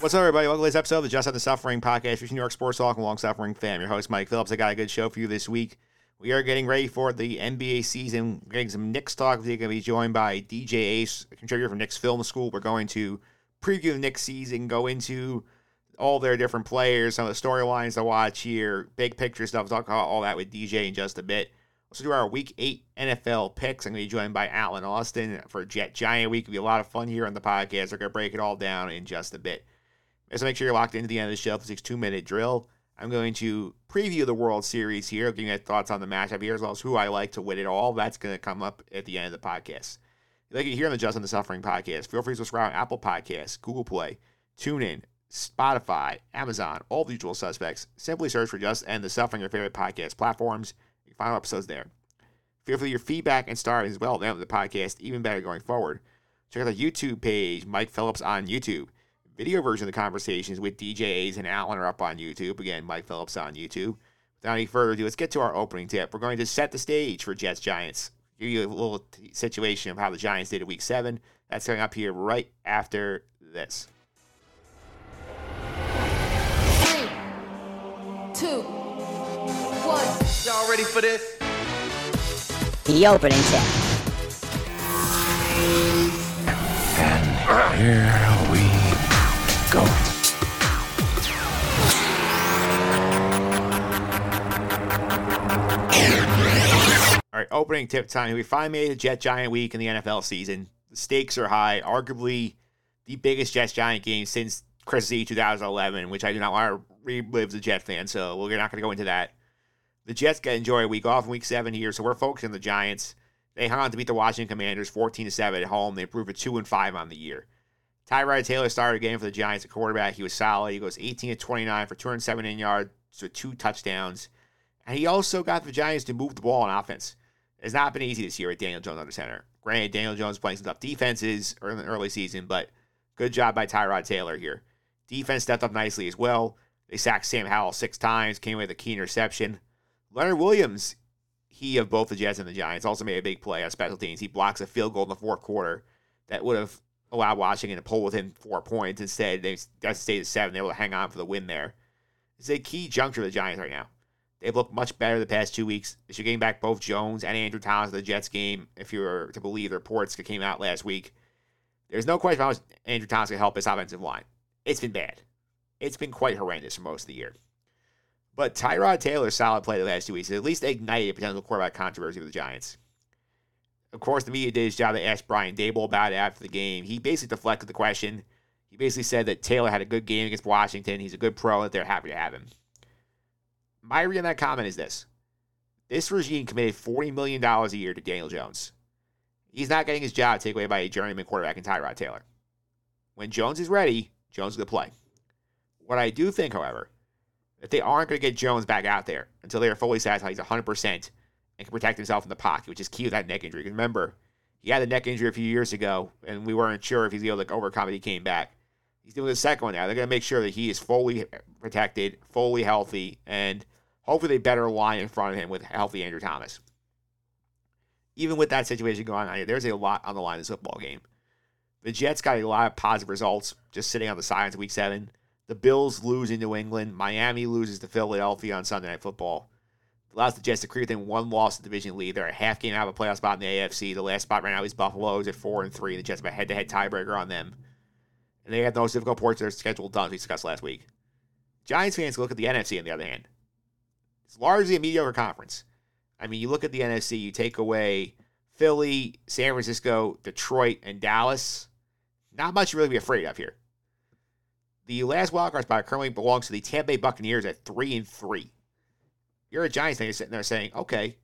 What's up, everybody? Welcome to this episode of the Just End the Suffering podcast, featuring New York Sports Talk Long Suffering fam. Your host, Mike Phillips. I got a good show for you this week. We are getting ready for the NBA season. We're getting some Knicks talk. We're going to be joined by DJ Ace, a contributor from Knicks Film School. We're going to preview the Knicks season, go into all their different players, some of the storylines to watch here, big picture stuff. Talk about all that with DJ in just a bit. Let's do our Week 8 NFL picks. I'm going to be joined by Allen Austin for Jet Giant Week. It'll be a lot of fun here on the podcast. We're going to break it all down in just a bit. So make sure you're locked into the end of the show for this two minute drill. I'm going to preview the World Series here, giving you thoughts on the matchup here, as well as who I like to win it all. That's going to come up at the end of the podcast. If you like it here on the Just End the Suffering podcast, feel free to subscribe on Apple Podcasts, Google Play, TuneIn, Spotify, Amazon, all the usual suspects. Simply search for Just End the Suffering, your favorite podcast platforms. You can find episodes there. Feel free your feedback and stars as well down the podcast, even better going forward. Check out the YouTube page, Mike Phillips on YouTube. Video version of the conversations with DJs and Allen are up on YouTube. Again, Mike Phillips on YouTube. Without any further ado, let's get to our opening tip. We're going to set the stage for Jets Giants. Give you a little t- situation of how the Giants did at week seven. That's coming up here right after this. Three, two, one. Y'all ready for this? The opening tip. And Here we go. All right, opening tip time. We finally made a Jet Giant week in the NFL season. The stakes are high. Arguably the biggest Jets Giant game since Christmas Eve 2011, which I do not want to relive as a Jet fan, so we're not going to go into that. The Jets get enjoy a week off in week seven here, so we're focusing on the Giants. They hung on to beat the Washington Commanders 14 7 at home. They improved to 2 and 5 on the year. Tyrod Taylor started a game for the Giants at quarterback. He was solid. He goes 18 to 29 for 207 yards with two touchdowns. And he also got the Giants to move the ball on offense. It's not been easy this year with Daniel Jones under center. Granted, Daniel Jones playing some tough defenses in the early season, but good job by Tyrod Taylor here. Defense stepped up nicely as well. They sacked Sam Howell six times, came away with a key interception. Leonard Williams, he of both the Jets and the Giants, also made a big play on special teams. He blocks a field goal in the fourth quarter that would have allowed Washington to pull within four points. Instead, they got to stay at seven. They were able to hang on for the win there. It's a key juncture for the Giants right now. They've looked much better the past two weeks. They're getting back both Jones and Andrew Thomas to the Jets game, if you were to believe the reports that came out last week. There's no question about Andrew Thomas can help this offensive line. It's been bad. It's been quite horrendous for most of the year. But Tyrod Taylor's solid play the last two weeks has at least ignited a potential quarterback controversy with the Giants. Of course, the media did his job. They asked Brian Daboll about it after the game. He basically deflected the question. He basically said that Taylor had a good game against Washington. He's a good pro, that they're happy to have him. My read on that comment is this this regime committed $40 million a year to Daniel Jones. He's not getting his job taken away by a journeyman quarterback in Tyrod Taylor. When Jones is ready, Jones is going to play. What I do think, however, that they aren't going to get Jones back out there until they are fully satisfied he's 100% and can protect himself in the pocket, which is key with that neck injury. Remember, he had a neck injury a few years ago, and we weren't sure if he's able to overcome it. He came back. He's doing the second one now. They're going to make sure that he is fully protected, fully healthy, and hopefully they better line in front of him with healthy Andrew Thomas. Even with that situation going on, there's a lot on the line in this football game. The Jets got a lot of positive results just sitting on the sidelines week seven. The Bills lose in New England. Miami loses to Philadelphia on Sunday Night Football. Allows the Jets to create within one loss of the division lead. They're a half game out of a playoff spot in the AFC. The last spot right now is Buffalo, Buffalo's at four and three. The Jets have a head to head tiebreaker on them. And they have the most difficult portion of their schedule done, as we discussed last week. Giants fans look at the NFC on the other hand. It's largely a mediocre conference. I mean, you look at the NFC, you take away Philly, San Francisco, Detroit, and Dallas. Not much to really be afraid of here. The last wildcard spot currently belongs to the Tampa Bay Buccaneers at three and three. You're a Giants fan, you're sitting there saying, okay,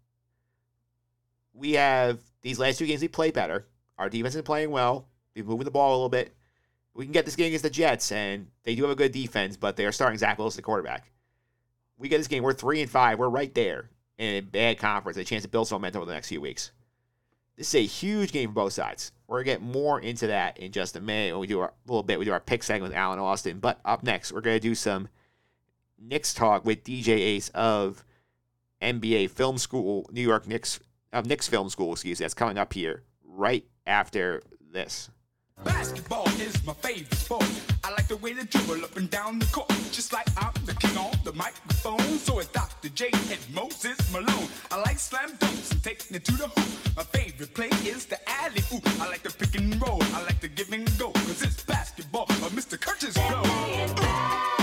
we have these last two games we play better. Our defense is playing well. We're moving the ball a little bit. We can get this game against the Jets, and they do have a good defense, but they are starting Zach Wilson, the quarterback. we get this game. We're three and five. We're right there in a bad conference. A chance to build some momentum over the next few weeks. This is a huge game for both sides. We're gonna get more into that in just a minute when we do our little bit. We do our pick segment with Allen Austin. But up next, we're gonna do some Knicks talk with DJ Ace of NBA Film School, New York Knicks of Knicks Film School. Excuse me. That's coming up here right after this. Basketball is my favorite sport. I like the way they dribble up and down the court. Just like I'm the king on the microphone. So it's Dr. J and Moses Malone. I like slam dunks and taking it to the hoop. My favorite play is the alley oop. I like the pick and roll. I like the give and go. Cause it's basketball of Mr. Kurtis Blow.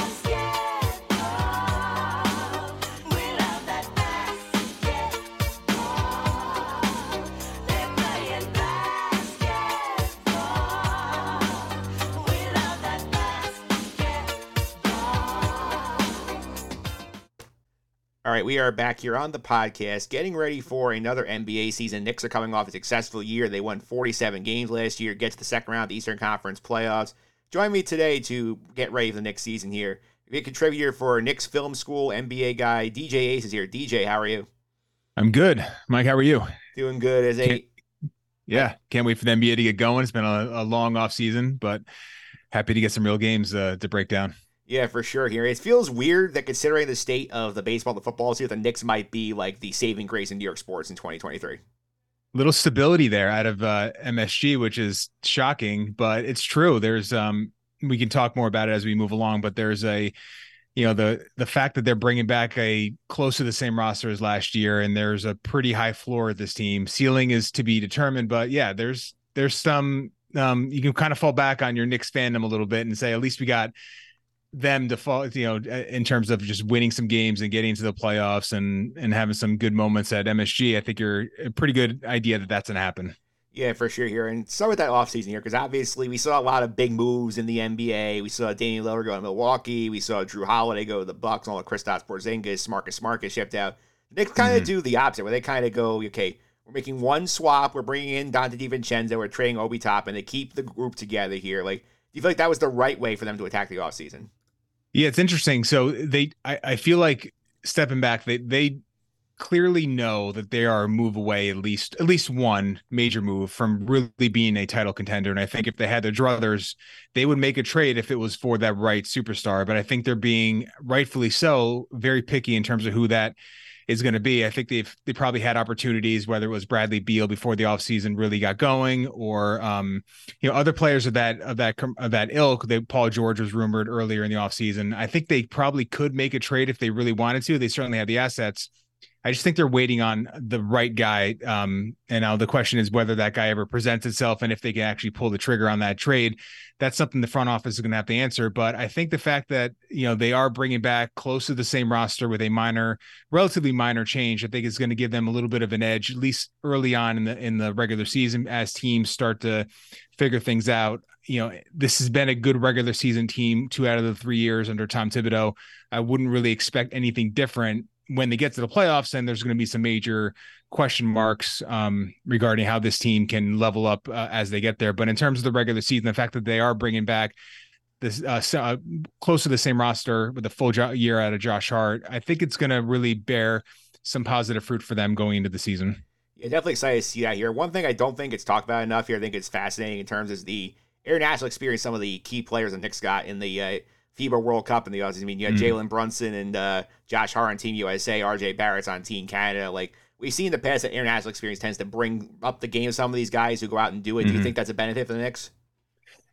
All right, we are back here on the podcast, getting ready for another NBA season. Knicks are coming off a successful year. They won 47 games last year, get to the second round of the Eastern Conference playoffs. Join me today to get ready for the next season here. Be A contributor for Knicks Film School, NBA guy, DJ Ace is here. DJ, how are you? I'm good. Mike, how are you? Doing good. As a Can't- Yeah, can't wait for the NBA to get going. It's been a, a long off season, but happy to get some real games uh, to break down. Yeah, for sure. Here, it feels weird that considering the state of the baseball, the football here, the Knicks might be like the saving grace in New York sports in 2023. Little stability there out of uh, MSG, which is shocking, but it's true. There's um, we can talk more about it as we move along, but there's a you know the the fact that they're bringing back a close to the same roster as last year and there's a pretty high floor at this team ceiling is to be determined but yeah there's there's some um you can kind of fall back on your Knicks fandom a little bit and say at least we got them to fall you know in terms of just winning some games and getting to the playoffs and and having some good moments at MSG I think you're a pretty good idea that that's going to happen Yeah, for sure here. And start with that offseason here, because obviously we saw a lot of big moves in the NBA. We saw Danny Lillard go to Milwaukee. We saw Jrue Holiday go to the Bucks. All the Kristaps Porzingis, Marcus Smart get shipped out. The Knicks kind of Mhm. do the opposite, where they kind of go, okay, we're making one swap. We're bringing in Donte DiVincenzo. We're trading Obi Top, and they keep the group together here. Like, do you feel like that was the right way for them to attack the offseason? Yeah, it's interesting. So they, I, I feel like stepping back, they they clearly know that they are a move away at least at least one major move from really being a title contender. And I think if they had their druthers, they would make a trade if it was for that right superstar. But I think they're being rightfully so very picky in terms of who that is going to be. I think they've they probably had opportunities, whether it was Bradley Beal before the offseason really got going, or um, you know, other players of that of that of that ilk. They Paul George was rumored earlier in the offseason. I think they probably could make a trade if they really wanted to. They certainly have the assets. I just think they're waiting on the right guy. Um, and now the question is whether that guy ever presents itself and if they can actually pull the trigger on that trade. That's something the front office is going to have to answer. But I think the fact that, you know, they are bringing back close to the same roster with a minor, relatively minor change, I think is going to give them a little bit of an edge, at least early on in the, in the regular season as teams start to figure things out. You know, this has been a good regular season team two out of the three years under Tom Thibodeau. I wouldn't really expect anything different when they get to the playoffs, then there's going to be some major question marks um, regarding how this team can level up uh, as they get there. But in terms of the regular season, the fact that they are bringing back this uh, so- uh, close to the same roster with a full jo- year out of Josh Hart, I think it's going to really bear some positive fruit for them going into the season. Yeah, definitely excited to see that here. One thing I don't think it's talked about enough here, I think it's fascinating in terms is the international experience some of the key players the Knicks got in the uh, FIBA World Cup in the offseason. I mean, you had Mhm. Jalen Brunson and uh, Josh Hart on Team USA, RJ Barrett's on Team Canada. Like, we've seen in the past that international experience tends to bring up the game of some of these guys who go out and do it. Do you Mhm. think that's a benefit for the Knicks?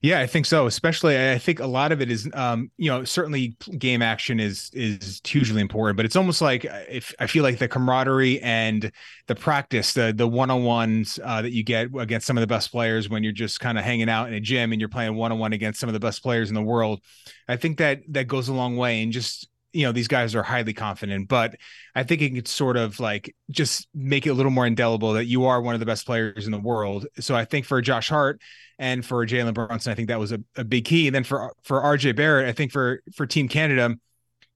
Yeah, I think so. Especially, I think a lot of it is, um, you know, certainly game action is is hugely important, but it's almost like uh, if I feel like the camaraderie and the practice, the the one on ones uh, that you get against some of the best players when you're just kind of hanging out in a gym and you're playing one on one against some of the best players in the world. I think that that goes a long way, and just you know, these guys are highly confident, but I think it could sort of like just make it a little more indelible that you are one of the best players in the world. So I think for Josh Hart and for Jalen Brunson, I think that was a, a big key. And then for for RJ Barrett, I think for for Team Canada,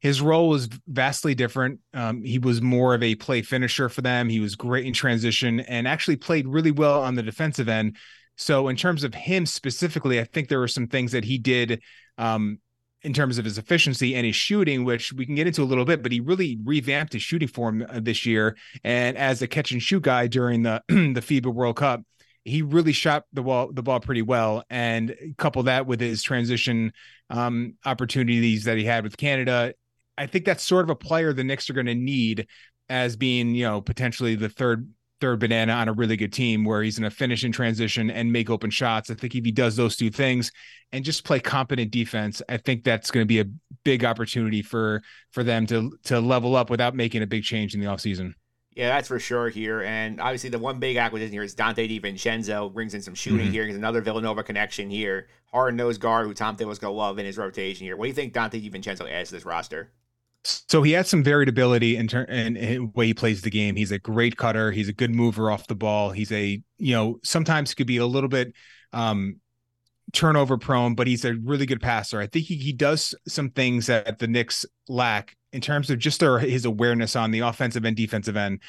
his role was vastly different. Um, he was more of a play finisher for them. He was great in transition and actually played really well on the defensive end. So in terms of him specifically, I think there were some things that he did um, in terms of his efficiency and his shooting, which we can get into a little bit, but he really revamped his shooting form uh, this year. And as a catch and shoot guy during the the FIBA World Cup, he really shot the ball the ball pretty well. And couple that with his transition um, opportunities that he had with Canada, I think that's sort of a player the Knicks are going to need as being, you know, potentially the third third banana on a really good team where he's going to finish in transition and make open shots. I think if he does those two things and just play competent defense, I think that's going to be a big opportunity for for them to to level up without making a big change in the offseason. Yeah, that's for sure here. And obviously, the one big acquisition here is Donte DiVincenzo brings in some shooting Mhm. here. He's another Villanova connection here. Hard nosed guard who Tom Thibodeau's going to love in his rotation here. What do you think Donte DiVincenzo adds to this roster? So he has some variability in turn and way he plays the game. He's a great cutter. He's a good mover off the ball. He's a you know sometimes could be a little bit um, turnover prone, but he's a really good passer. I think he, he does some things that the Knicks lack in terms of just their, his awareness on the offensive and defensive end.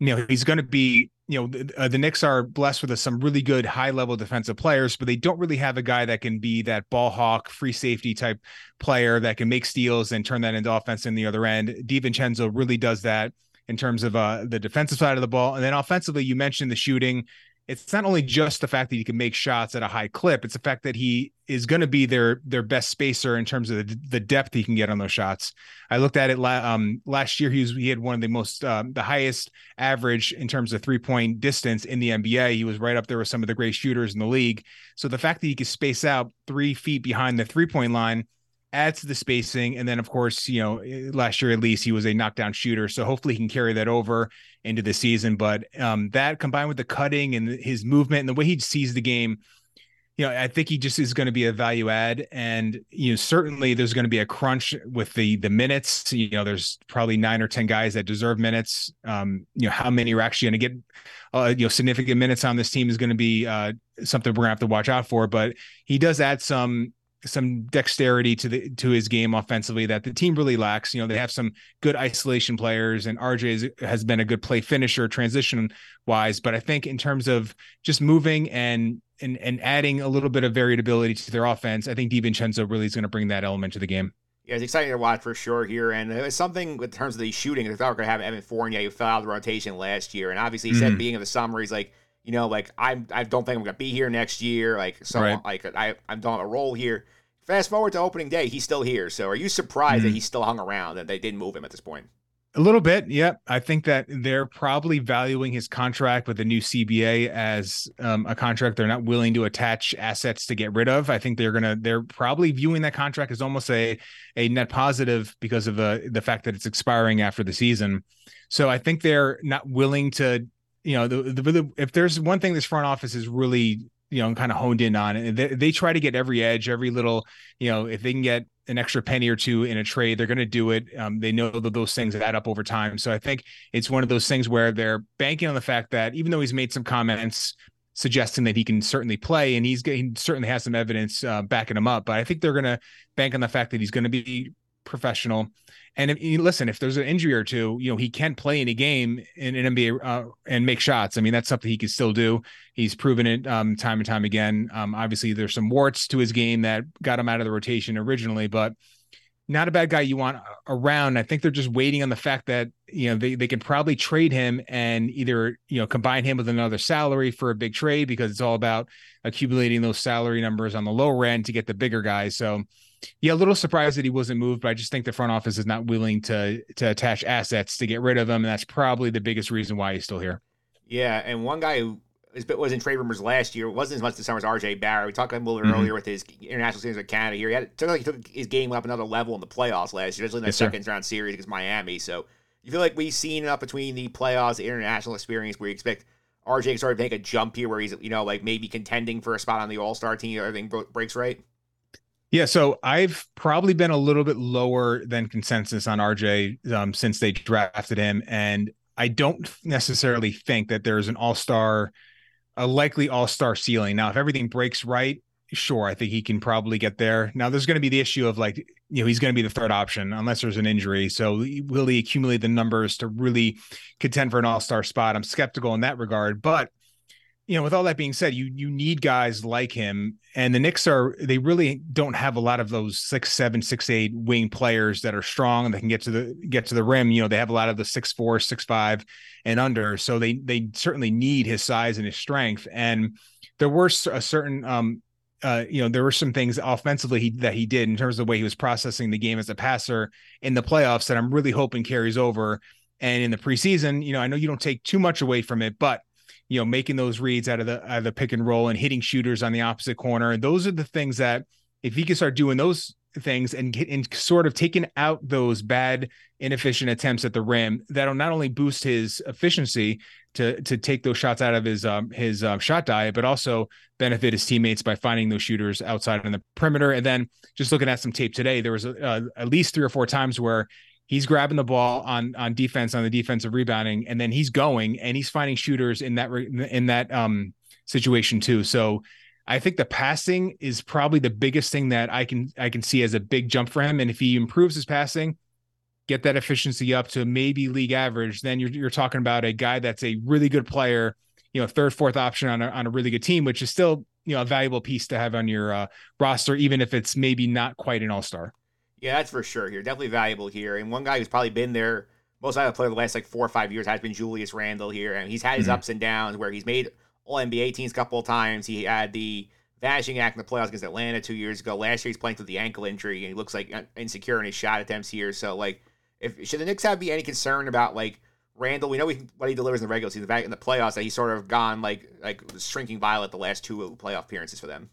You know, he's going to be, you know, the, uh, the Knicks are blessed with some really good high level defensive players, but they don't really have a guy that can be that ball hawk, free safety type player that can make steals and turn that into offense in the other end. DiVincenzo really does that in terms of uh, the defensive side of the ball. And then offensively, you mentioned the shooting it's not only just the fact that he can make shots at a high clip it's the fact that he is going to be their their best spacer in terms of the, the depth he can get on those shots. I looked at it la- um, last year he was he had one of the most um, the highest average in terms of three point distance in the nba he was right up there with some of the great shooters in the league. So the fact that he can space out three feet behind the three point line adds to the spacing. And then, of course, you know, last year at least he was a knockdown shooter. So hopefully he can carry that over into the season. But um, that combined with the cutting and his movement and the way he sees the game, you know, I think he just is going to be a value add. And, you know, certainly there's going to be a crunch with the the minutes. You know, there's probably nine or 10 guys that deserve minutes. Um, you know, how many are actually going to get, uh, you know, significant minutes on this team is going to be uh, something we're going to have to watch out for. But he does add some some dexterity to the to his game offensively that the team really lacks. You know, they have some good isolation players, and RJ has been a good play finisher transition wise. But I think in terms of just moving and and and adding a little bit of variability to their offense, I think DiVincenzo really is going to bring that element to the game. Yeah, it's exciting to watch for sure here. And it was something in terms of the shooting. I thought we were going to have Evan Fournier, who fell out of the rotation last year. And obviously, he said Mhm. being of the summer, he's like, you know, like, I'm, I don't think I'm going to be here next year. Like, so, Right. like, I, I'm doing a role here. Fast forward to opening day, he's still here. So are you surprised that Mhm. he still hung around and they didn't move him at this point? A little bit, yeah. I think that they're probably valuing his contract with the new CBA as um, a contract they're not willing to attach assets to get rid of. I think they're gonna they're probably viewing that contract as almost a a net positive because of the the fact that it's expiring after the season. So I think they're not willing to, you know, the, the, the if there's one thing this front office is really you know kind of honed in on, and they, they try to get every edge, every little, you know, if they can get an extra penny or two in a trade, they're going to do it. Um, they know that those things add up over time. So I think it's one of those things where they're banking on the fact that even though he's made some comments suggesting that he can certainly play, and he's he certainly has some evidence uh, backing him up, but I think they're going to bank on the fact that he's going to be professional. And if listen, if there's an injury or two, you know, he can play in a game in an NBA uh, and make shots. I mean, that's something he can still do. He's proven it um, time and time again. Um, obviously, there's some warts to his game that got him out of the rotation originally, but not a bad guy you want around. I think they're just waiting on the fact that you know they, they can probably trade him and either you know combine him with another salary for a big trade because it's all about accumulating those salary numbers on the lower end to get the bigger guys. So yeah, a little surprised that he wasn't moved, but I just think the front office is not willing to to attach assets to get rid of him, and that's probably the biggest reason why he's still here. Yeah, and one guy who was was in trade rumors last year wasn't as much this summer as RJ Barrett. We talked about him a little bit Mhm. earlier with his international series with Canada here. He had took like he took his game up another level in the playoffs last year, especially in the Yes, sir. second round series against Miami. So you feel like we've seen enough between the playoffs, the international experience, where you expect RJ to sort of make a jump here, where he's you know like maybe contending for a spot on the All Star team. Everything breaks right. Yeah, so I've probably been a little bit lower than consensus on RJ um, since they drafted him, and I don't necessarily think that there's an all star, a likely all star ceiling. Now, if everything breaks right, sure, I think he can probably get there. Now, there's going to be the issue of like, you know, he's going to be the third option unless there's an injury. So, will he accumulate the numbers to really contend for an all star spot? I'm skeptical in that regard, but you know, with all that being said, you you need guys like him, and the Knicks are they really don't have a lot of those six seven six eight wing players that are strong and that can get to the get to the rim. You know, they have a lot of the six four six five and under, so they they certainly need his size and his strength. And there were a certain um uh, you know, there were some things offensively he, that he did in terms of the way he was processing the game as a passer in the playoffs that I'm really hoping carries over. And in the preseason, you know, I know you don't take too much away from it, but you know, making those reads out of the out of the pick and roll and hitting shooters on the opposite corner. Those are the things that if he can start doing those things and get and sort of taking out those bad inefficient attempts at the rim that'll not only boost his efficiency to to take those shots out of his um his um, shot diet but also benefit his teammates by finding those shooters outside on the perimeter and then just looking at some tape today there was uh, at least three or four times where he's grabbing the ball on on defense on the defensive rebounding and then he's going and he's finding shooters in that in that um situation too. So I think the passing is probably the biggest thing that I can I can see as a big jump for him. And if he improves his passing get that efficiency up to maybe league average then you're you're talking about a guy that's a really good player you know third fourth option on a, on a really good team which is still you know a valuable piece to have on your uh, roster even if it's maybe not quite an all-star yeah, that's for sure here. Definitely valuable here. And one guy who's probably been there most of the player the last like four or five years has been Julius Randle here. And he's had his mm-hmm. ups and downs where he's made all NBA teams a couple of times. He had the vanishing act in the playoffs against Atlanta two years ago. Last year he's playing through the ankle injury and he looks like insecure in his shot attempts here. So like if should the Knicks have be any concern about like Randle, we know he, what he delivers in the regular season. Back in the playoffs, that he's sort of gone like like shrinking violet the last two playoff appearances for them.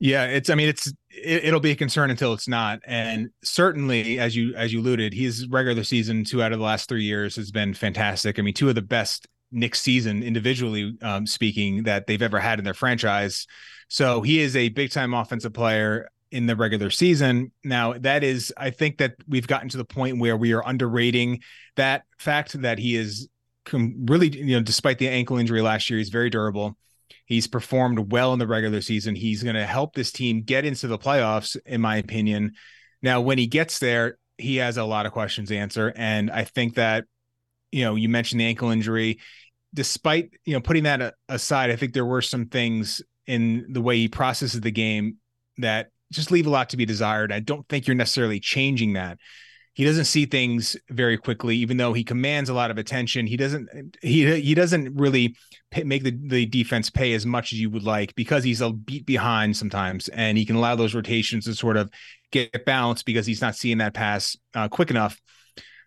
Yeah, it's. I mean, it's. It, will be a concern until it's not. And certainly, as you as you alluded, his regular season two out of the last three years has been fantastic. I mean, two of the best Knicks season individually um, speaking that they've ever had in their franchise. So he is a big time offensive player in the regular season. Now, that is, I think that we've gotten to the point where we are underrating that fact that he is really, you know, despite the ankle injury last year, he's very durable. He's performed well in the regular season. He's going to help this team get into the playoffs, in my opinion. Now, when he gets there, he has a lot of questions to answer. And I think that, you know, you mentioned the ankle injury. Despite, you know, putting that aside, I think there were some things in the way he processes the game that just leave a lot to be desired. I don't think you're necessarily changing that he doesn't see things very quickly even though he commands a lot of attention. He doesn't he he doesn't really make the, the defense pay as much as you would like because he's a beat behind sometimes and he can allow those rotations to sort of get bounced because he's not seeing that pass uh, quick enough.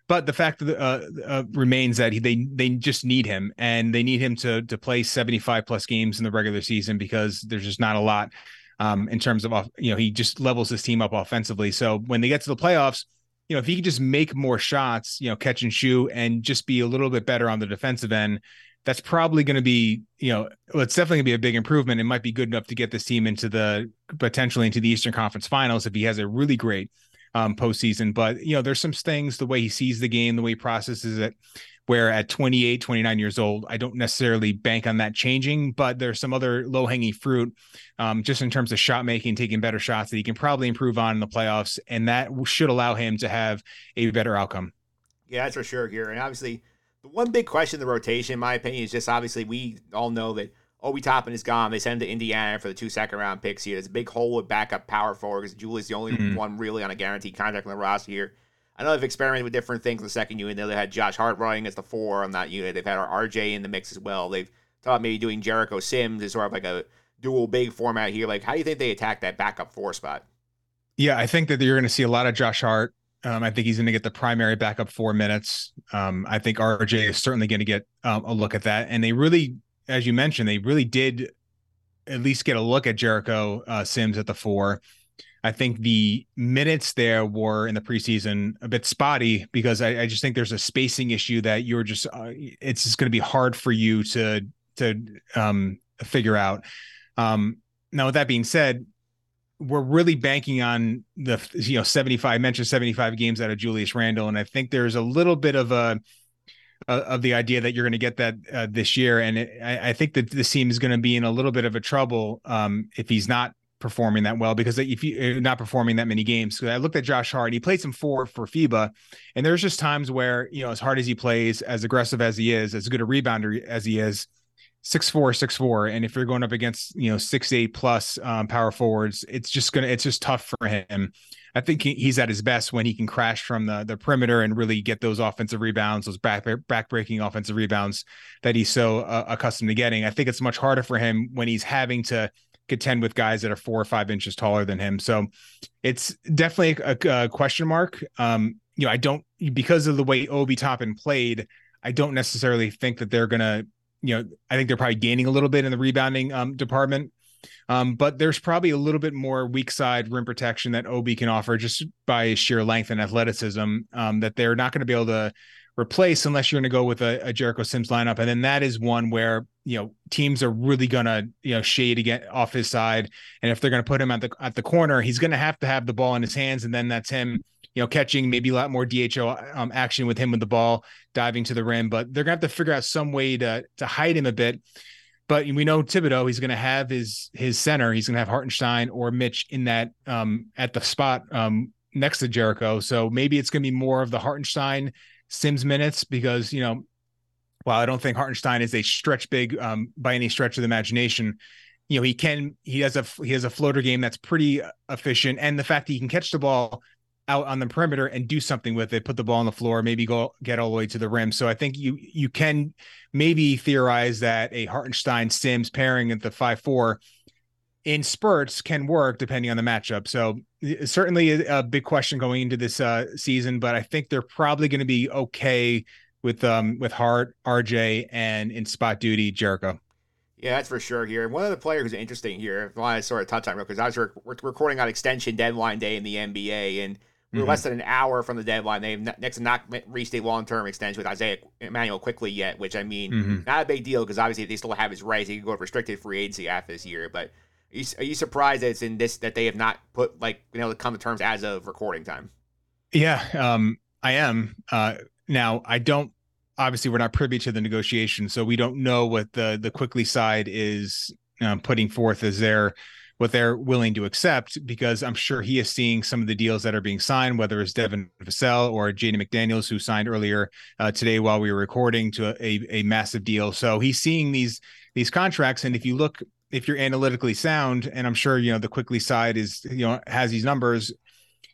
But the fact that, uh, uh, remains that he, they they just need him and they need him to to play 75 plus games in the regular season because there's just not a lot um, in terms of you know he just levels his team up offensively. So when they get to the playoffs you know, if he could just make more shots, you know, catch and shoot and just be a little bit better on the defensive end, that's probably going to be, you know, it's definitely going to be a big improvement. It might be good enough to get this team into the potentially into the Eastern Conference Finals if he has a really great um, postseason. But you know, there's some things the way he sees the game, the way he processes it, where at 28 29 years old i don't necessarily bank on that changing but there's some other low hanging fruit um, just in terms of shot making taking better shots that he can probably improve on in the playoffs and that should allow him to have a better outcome yeah that's for sure here and obviously the one big question in the rotation in my opinion is just obviously we all know that Obi Toppin is gone. They send him to Indiana for the two second round picks here. There's a big hole with backup power forward because Julius the only mm-hmm. one really on a guaranteed contract on the roster here. I know they've experimented with different things in the second unit. They had Josh Hart running as the four on that unit. They've had our RJ in the mix as well. They've thought maybe doing Jericho Sims as sort of like a dual big format here. Like, how do you think they attack that backup four spot? Yeah, I think that you're going to see a lot of Josh Hart. Um, I think he's going to get the primary backup four minutes. Um, I think RJ is certainly going to get um, a look at that. And they really, as you mentioned, they really did at least get a look at Jericho uh, Sims at the four. I think the minutes there were in the preseason a bit spotty because I, I just think there's a spacing issue that you're just uh, it's just going to be hard for you to to um, figure out. Um, now, with that being said, we're really banking on the you know 75 I mentioned 75 games out of Julius Randle, and I think there's a little bit of a of the idea that you're going to get that uh, this year, and it, I, I, think that this team is going to be in a little bit of a trouble um, if he's not performing that well because if you uh, not performing that many games. So I looked at Josh Hart. He played some four for FIBA, and there's just times where you know as hard as he plays, as aggressive as he is, as good a rebounder as he is, six four, six four, and if you're going up against you know six eight plus um, power forwards, it's just gonna it's just tough for him. I think he, he's at his best when he can crash from the the perimeter and really get those offensive rebounds, those back back breaking offensive rebounds that he's so uh, accustomed to getting. I think it's much harder for him when he's having to contend with guys that are four or five inches taller than him. So it's definitely a, a question mark. Um, you know, I don't because of the way Obi Toppin played. I don't necessarily think that they're gonna. You know, I think they're probably gaining a little bit in the rebounding um, department. Um, but there's probably a little bit more weak side rim protection that Obi can offer just by sheer length and athleticism um, that they're not going to be able to replace unless you're going to go with a, a, Jericho Sims lineup. And then that is one where, you know, teams are really going to, you know, shade again off his side. And if they're going to put him at the, at the corner, he's going to have to have the ball in his hands. And then that's him, you know, catching maybe a lot more DHO um, action with him with the ball diving to the rim, but they're going to have to figure out some way to, to hide him a bit. But we know Thibodeau, he's going to have his, his center. He's going to have Hartenstein or Mitch in that, um, at the spot, um, next to Jericho. So maybe it's going to be more of the Hartenstein Sims minutes because you know, while I don't think Hartenstein is a stretch big um, by any stretch of the imagination, you know he can he has a he has a floater game that's pretty efficient, and the fact that he can catch the ball out on the perimeter and do something with it, put the ball on the floor, maybe go get all the way to the rim. So I think you you can maybe theorize that a Hartenstein Sims pairing at the five four in spurts can work depending on the matchup. So certainly a, big question going into this uh, season, but I think they're probably going to be okay with um with Hart, RJ, and in spot duty Jericho. Yeah, that's for sure here. And one of the players who's interesting here, I want to sort of touch on real because I was we're recording on extension deadline day in the NBA, and we're mm-hmm. less than an hour from the deadline. They've next not reached a long term extension with Isaiah Immanuel Quickley yet, which I mean, mm-hmm. not a big deal because obviously they still have his rights. He can go restricted free agency after this year, but you, are you surprised that it's in this that they have not put like you know to come to terms as of recording time? Yeah, um, I am. Uh, now I don't. Obviously, we're not privy to the negotiation, so we don't know what the the Quickley side is um, putting forth as their what they're willing to accept because I'm sure he is seeing some of the deals that are being signed, whether it's Devin Vassell or Jaden McDaniels, who signed earlier uh, today while we were recording to a, a, a massive deal. So he's seeing these these contracts, and if you look if you're analytically sound, and I'm sure you know the Quickley side is you know has these numbers,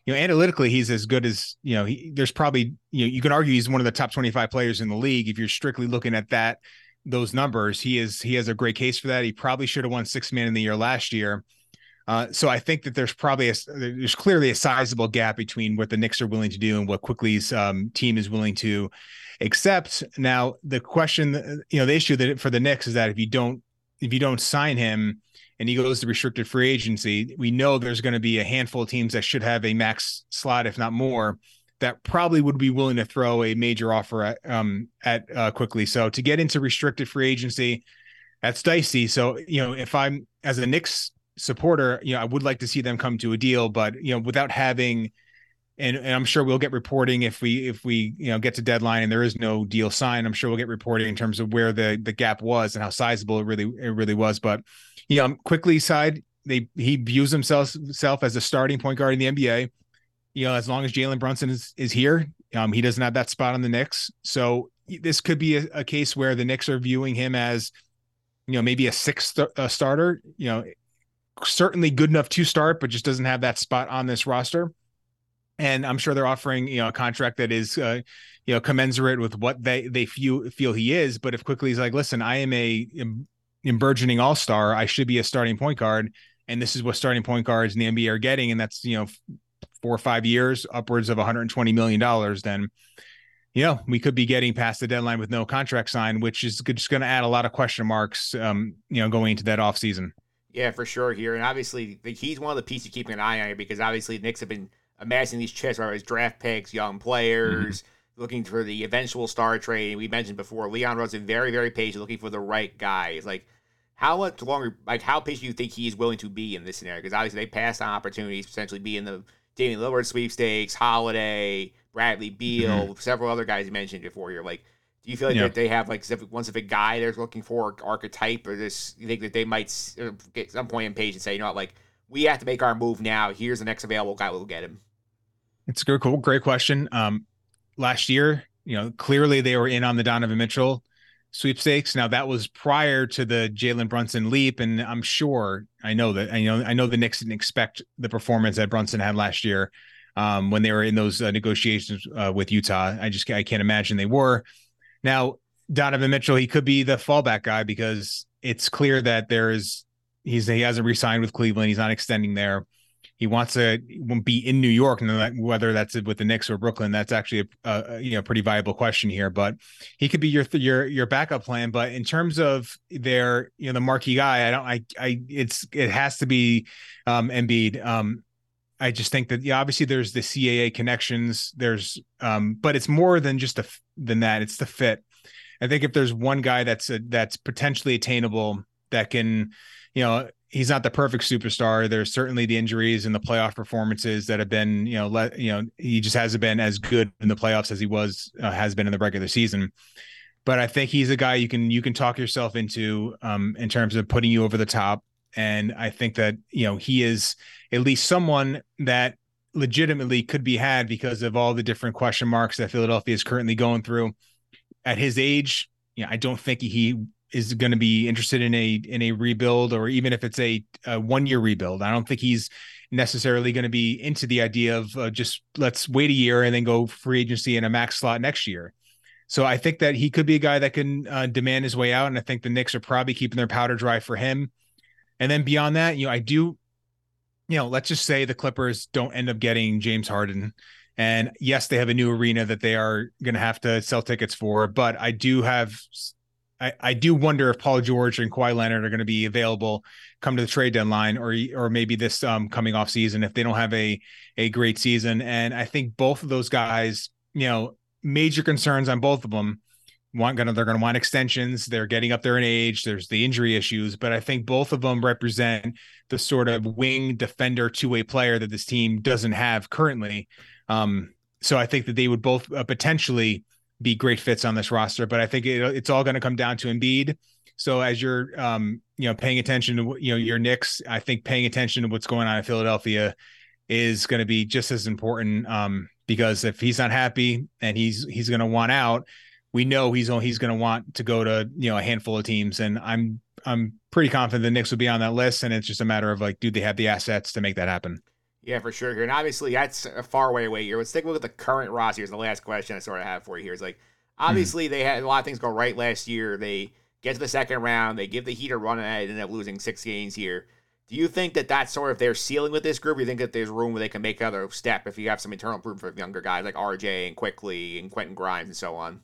you know analytically he's as good as you know. He, there's probably you know you can argue he's one of the top 25 players in the league if you're strictly looking at that those numbers. He is he has a great case for that. He probably should have won six man in the year last year. Uh, so I think that there's probably a there's clearly a sizable gap between what the Knicks are willing to do and what Quickley's um, team is willing to accept. Now the question, you know, the issue that for the Knicks is that if you don't if you don't sign him and he goes to restricted free agency, we know there's going to be a handful of teams that should have a max slot, if not more, that probably would be willing to throw a major offer at um at uh, Quickley. So to get into restricted free agency, that's dicey. So you know, if I'm as a Knicks supporter, you know, I would like to see them come to a deal, but you know, without having and, and I'm sure we'll get reporting if we if we you know get to deadline and there is no deal signed. I'm sure we'll get reporting in terms of where the the gap was and how sizable it really it really was. But you know, Quickley side, they he views himself self as a starting point guard in the NBA. You know, as long as Jalen Brunson is is here, um, he doesn't have that spot on the Knicks. So this could be a, a case where the Knicks are viewing him as, you know, maybe a sixth uh, starter. You know, certainly good enough to start, but just doesn't have that spot on this roster and I'm sure they're offering you know a contract that is uh, you know commensurate with what they they feel feel he is. But if Quickley he's like, listen, I am a, a burgeoning all star, I should be a starting point guard, and this is what starting point guards in the NBA are getting, and that's you know four or five years, upwards of 120 million dollars, then you know we could be getting past the deadline with no contract signed, which is just going to add a lot of question marks, um, you know, going into that off season. Yeah, for sure here, and obviously he's one of the pieces keeping an eye on here because obviously Knicks have been amassing these chips, whether it's draft picks, young players, mm-hmm. looking for the eventual star trade. We mentioned before, Leon Rose is very, very patient, looking for the right guy. It's like, how much longer, like, how patient do you think he's willing to be in this scenario? Because obviously they passed on opportunities, potentially be in the Damian Lillard sweepstakes, Holiday, Bradley Beal, mm-hmm. several other guys you mentioned before here. Like, do you feel like yeah. that they have like once if a guy they're looking for archetype or this? You think that they might get some point in page and say, you know what, like we have to make our move now. Here's the next available guy. We'll get him. It's a cool, great question. Um, last year, you know, clearly they were in on the Donovan Mitchell sweepstakes. Now that was prior to the Jalen Brunson leap, and I'm sure I know that I know I know the Knicks didn't expect the performance that Brunson had last year um, when they were in those uh, negotiations uh, with Utah. I just I can't imagine they were. Now Donovan Mitchell, he could be the fallback guy because it's clear that there is he's he hasn't re-signed with Cleveland. He's not extending there. He wants to be in New York, and whether that's with the Knicks or Brooklyn, that's actually a, a you know pretty viable question here. But he could be your your your backup plan. But in terms of their you know the marquee guy, I don't I I it's it has to be um Embiid. Um, I just think that yeah, obviously there's the CAA connections. There's um, but it's more than just a than that. It's the fit. I think if there's one guy that's a, that's potentially attainable that can, you know, he's not the perfect superstar. There's certainly the injuries and the playoff performances that have been, you know, let you know, he just hasn't been as good in the playoffs as he was uh, has been in the regular season. But I think he's a guy you can you can talk yourself into um, in terms of putting you over the top. And I think that you know he is at least someone that legitimately could be had because of all the different question marks that Philadelphia is currently going through. At his age, you know, I don't think he is going to be interested in a in a rebuild or even if it's a, a one year rebuild. I don't think he's necessarily going to be into the idea of uh, just let's wait a year and then go free agency in a max slot next year. So I think that he could be a guy that can uh, demand his way out, and I think the Knicks are probably keeping their powder dry for him. And then beyond that, you know, I do, you know, let's just say the Clippers don't end up getting James Harden. And yes, they have a new arena that they are going to have to sell tickets for, but I do have I, I do wonder if Paul George and Kawhi Leonard are going to be available come to the trade deadline or or maybe this um, coming off season if they don't have a a great season. And I think both of those guys, you know, major concerns on both of them. Want gonna they're gonna want extensions. They're getting up there in age. There's the injury issues, but I think both of them represent the sort of wing defender two way player that this team doesn't have currently. Um, so I think that they would both uh, potentially be great fits on this roster. But I think it, it's all going to come down to Embiid. So as you're, um, you know, paying attention to you know your Knicks, I think paying attention to what's going on in Philadelphia is going to be just as important. Um, because if he's not happy and he's he's going to want out, we know he's he's going to want to go to you know a handful of teams, and I'm I'm pretty confident the Knicks will be on that list, and it's just a matter of like, do they have the assets to make that happen? Yeah, for sure here. And obviously, that's a far way away here. Let's take a look at the current roster. Here's the last question I sort of have for you here. Is like, hmm. obviously, mm-hmm. they had a lot of things go right last year. They get to the second round, they give the Heat a run and they end up losing six games here. Do you think that that's sort of their ceiling with this group? you think that there's room where they can make another step if you have some internal improvement for younger guys like RJ and Quickley and Quentin Grimes and so on?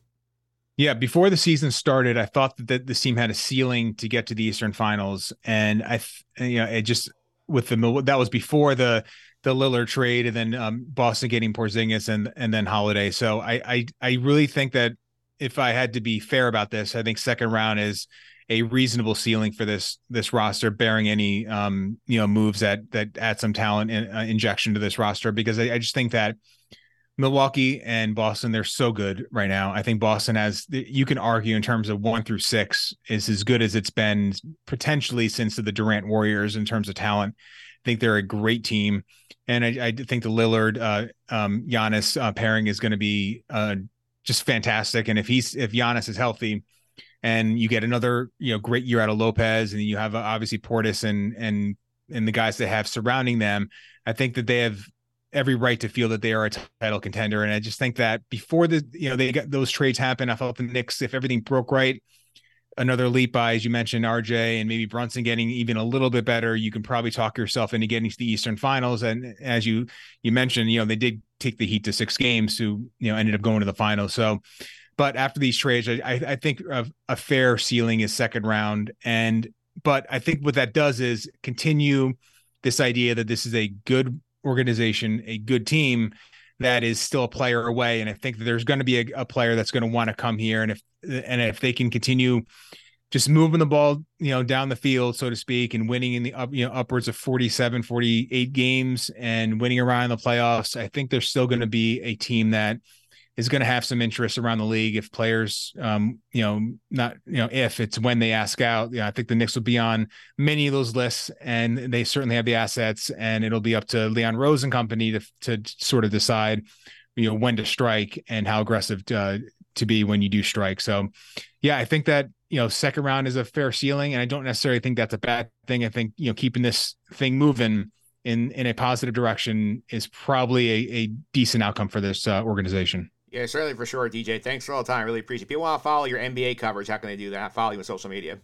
Yeah, before the season started, I thought that this team had a ceiling to get to the Eastern Finals, and I, you know, it just with the that was before the the Lillard trade, and then um, Boston getting Porzingis, and and then Holiday. So I, I I really think that if I had to be fair about this, I think second round is a reasonable ceiling for this this roster, bearing any um you know moves that that add some talent and uh, injection to this roster. Because I, I just think that Milwaukee and Boston, they're so good right now. I think Boston has, you can argue in terms of one through six, is as good as it's been potentially since the Durant Warriors in terms of talent I think they're a great team, and I, I think the Lillard uh, um, Giannis uh, pairing is going to be uh, just fantastic. And if he's if Giannis is healthy, and you get another you know great year out of Lopez, and you have uh, obviously Portis and and and the guys they have surrounding them, I think that they have every right to feel that they are a title contender. And I just think that before the you know they got those trades happen, I felt the Knicks, if everything broke right, another leap by, as you mentioned, RJ and maybe Brunson getting even a little bit better, you can probably talk yourself into getting to the Eastern Finals. And as you you mentioned, you know they did take the Heat to six games, who you know ended up going to the finals. So, but after these trades, I I think a, a fair ceiling is second round, and but I think what that does is continue this idea that this is a good organization, a good team that is still a player away. And I think that there's going to be a, a player that's going to want to come here. And if and if they can continue just moving the ball, you know, down the field, so to speak, and winning in the up, you know, upwards of 47, 48 games and winning around the playoffs, I think there's still going to be a team that is going to have some interest around the league if players, um, you know, not, you know, if it's when they ask out. Yeah, I think the Knicks will be on many of those lists, and they certainly have the assets, and it'll be up to Leon Rose and company to to sort of decide, you know, when to strike and how aggressive to, uh, to be when you do strike. So, yeah, I think that you know second round is a fair ceiling, and I don't necessarily think that's a bad thing. I think you know keeping this thing moving in in a positive direction is probably a, a decent outcome for this uh, organization. Yeah, certainly for sure, DJ. Thanks for all the time. Really appreciate it. People want to follow your NBA coverage. How can they do that? Follow you on social media.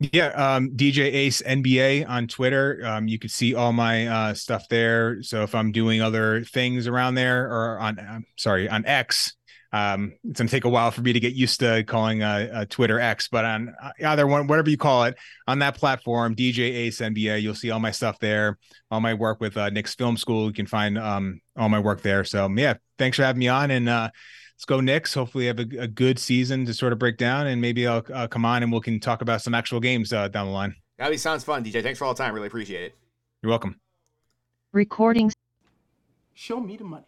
Yeah, um, DJ Ace NBA on Twitter. Um, you can see all my uh, stuff there. So if I'm doing other things around there, or on, I'm sorry, on X, um, it's gonna take a while for me to get used to calling uh, uh, Twitter X, but on uh, either one, whatever you call it, on that platform, DJ Ace NBA, you'll see all my stuff there. All my work with uh, Knicks Film School, you can find um, all my work there. So yeah, thanks for having me on, and uh, let's go Knicks. Hopefully, have a, a, good season to sort of break down, and maybe I'll uh, come on and we can talk about some actual games uh, down the line. That sounds fun, DJ. Thanks for all the time. Really appreciate it. You're welcome. Recordings. Show me the money.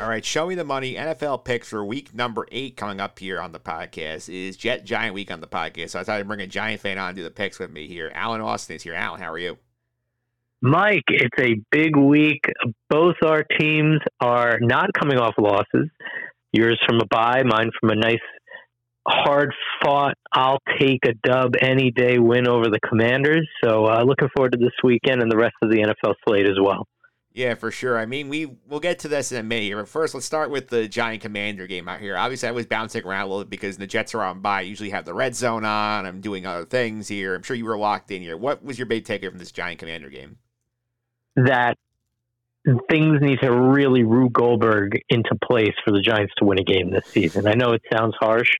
All right, show me the money. NFL picks for week number eight coming up here on the podcast is Jet Giant Week on the podcast. So I thought I'd bring a Giant fan on to do the picks with me here. Allen Austin is here. Allen, how are you? Mike, it's a big week. Both our teams are not coming off losses. Yours from a bye, mine from a nice, hard fought, I'll take a dub any day win over the Commanders. So uh, looking forward to this weekend and the rest of the NFL slate as well. Yeah, for sure. I mean, we we'll get to this in a minute here, but first, let's start with the Giant Commander game out here. Obviously, I was bouncing around a little bit because the Jets are on bye. I usually have the red zone on. I'm doing other things here. I'm sure you were locked in here. What was your big takeaway from this Giant Commander game? That things need to really Rube Goldberg into place for the Giants to win a game this season. I know it sounds harsh,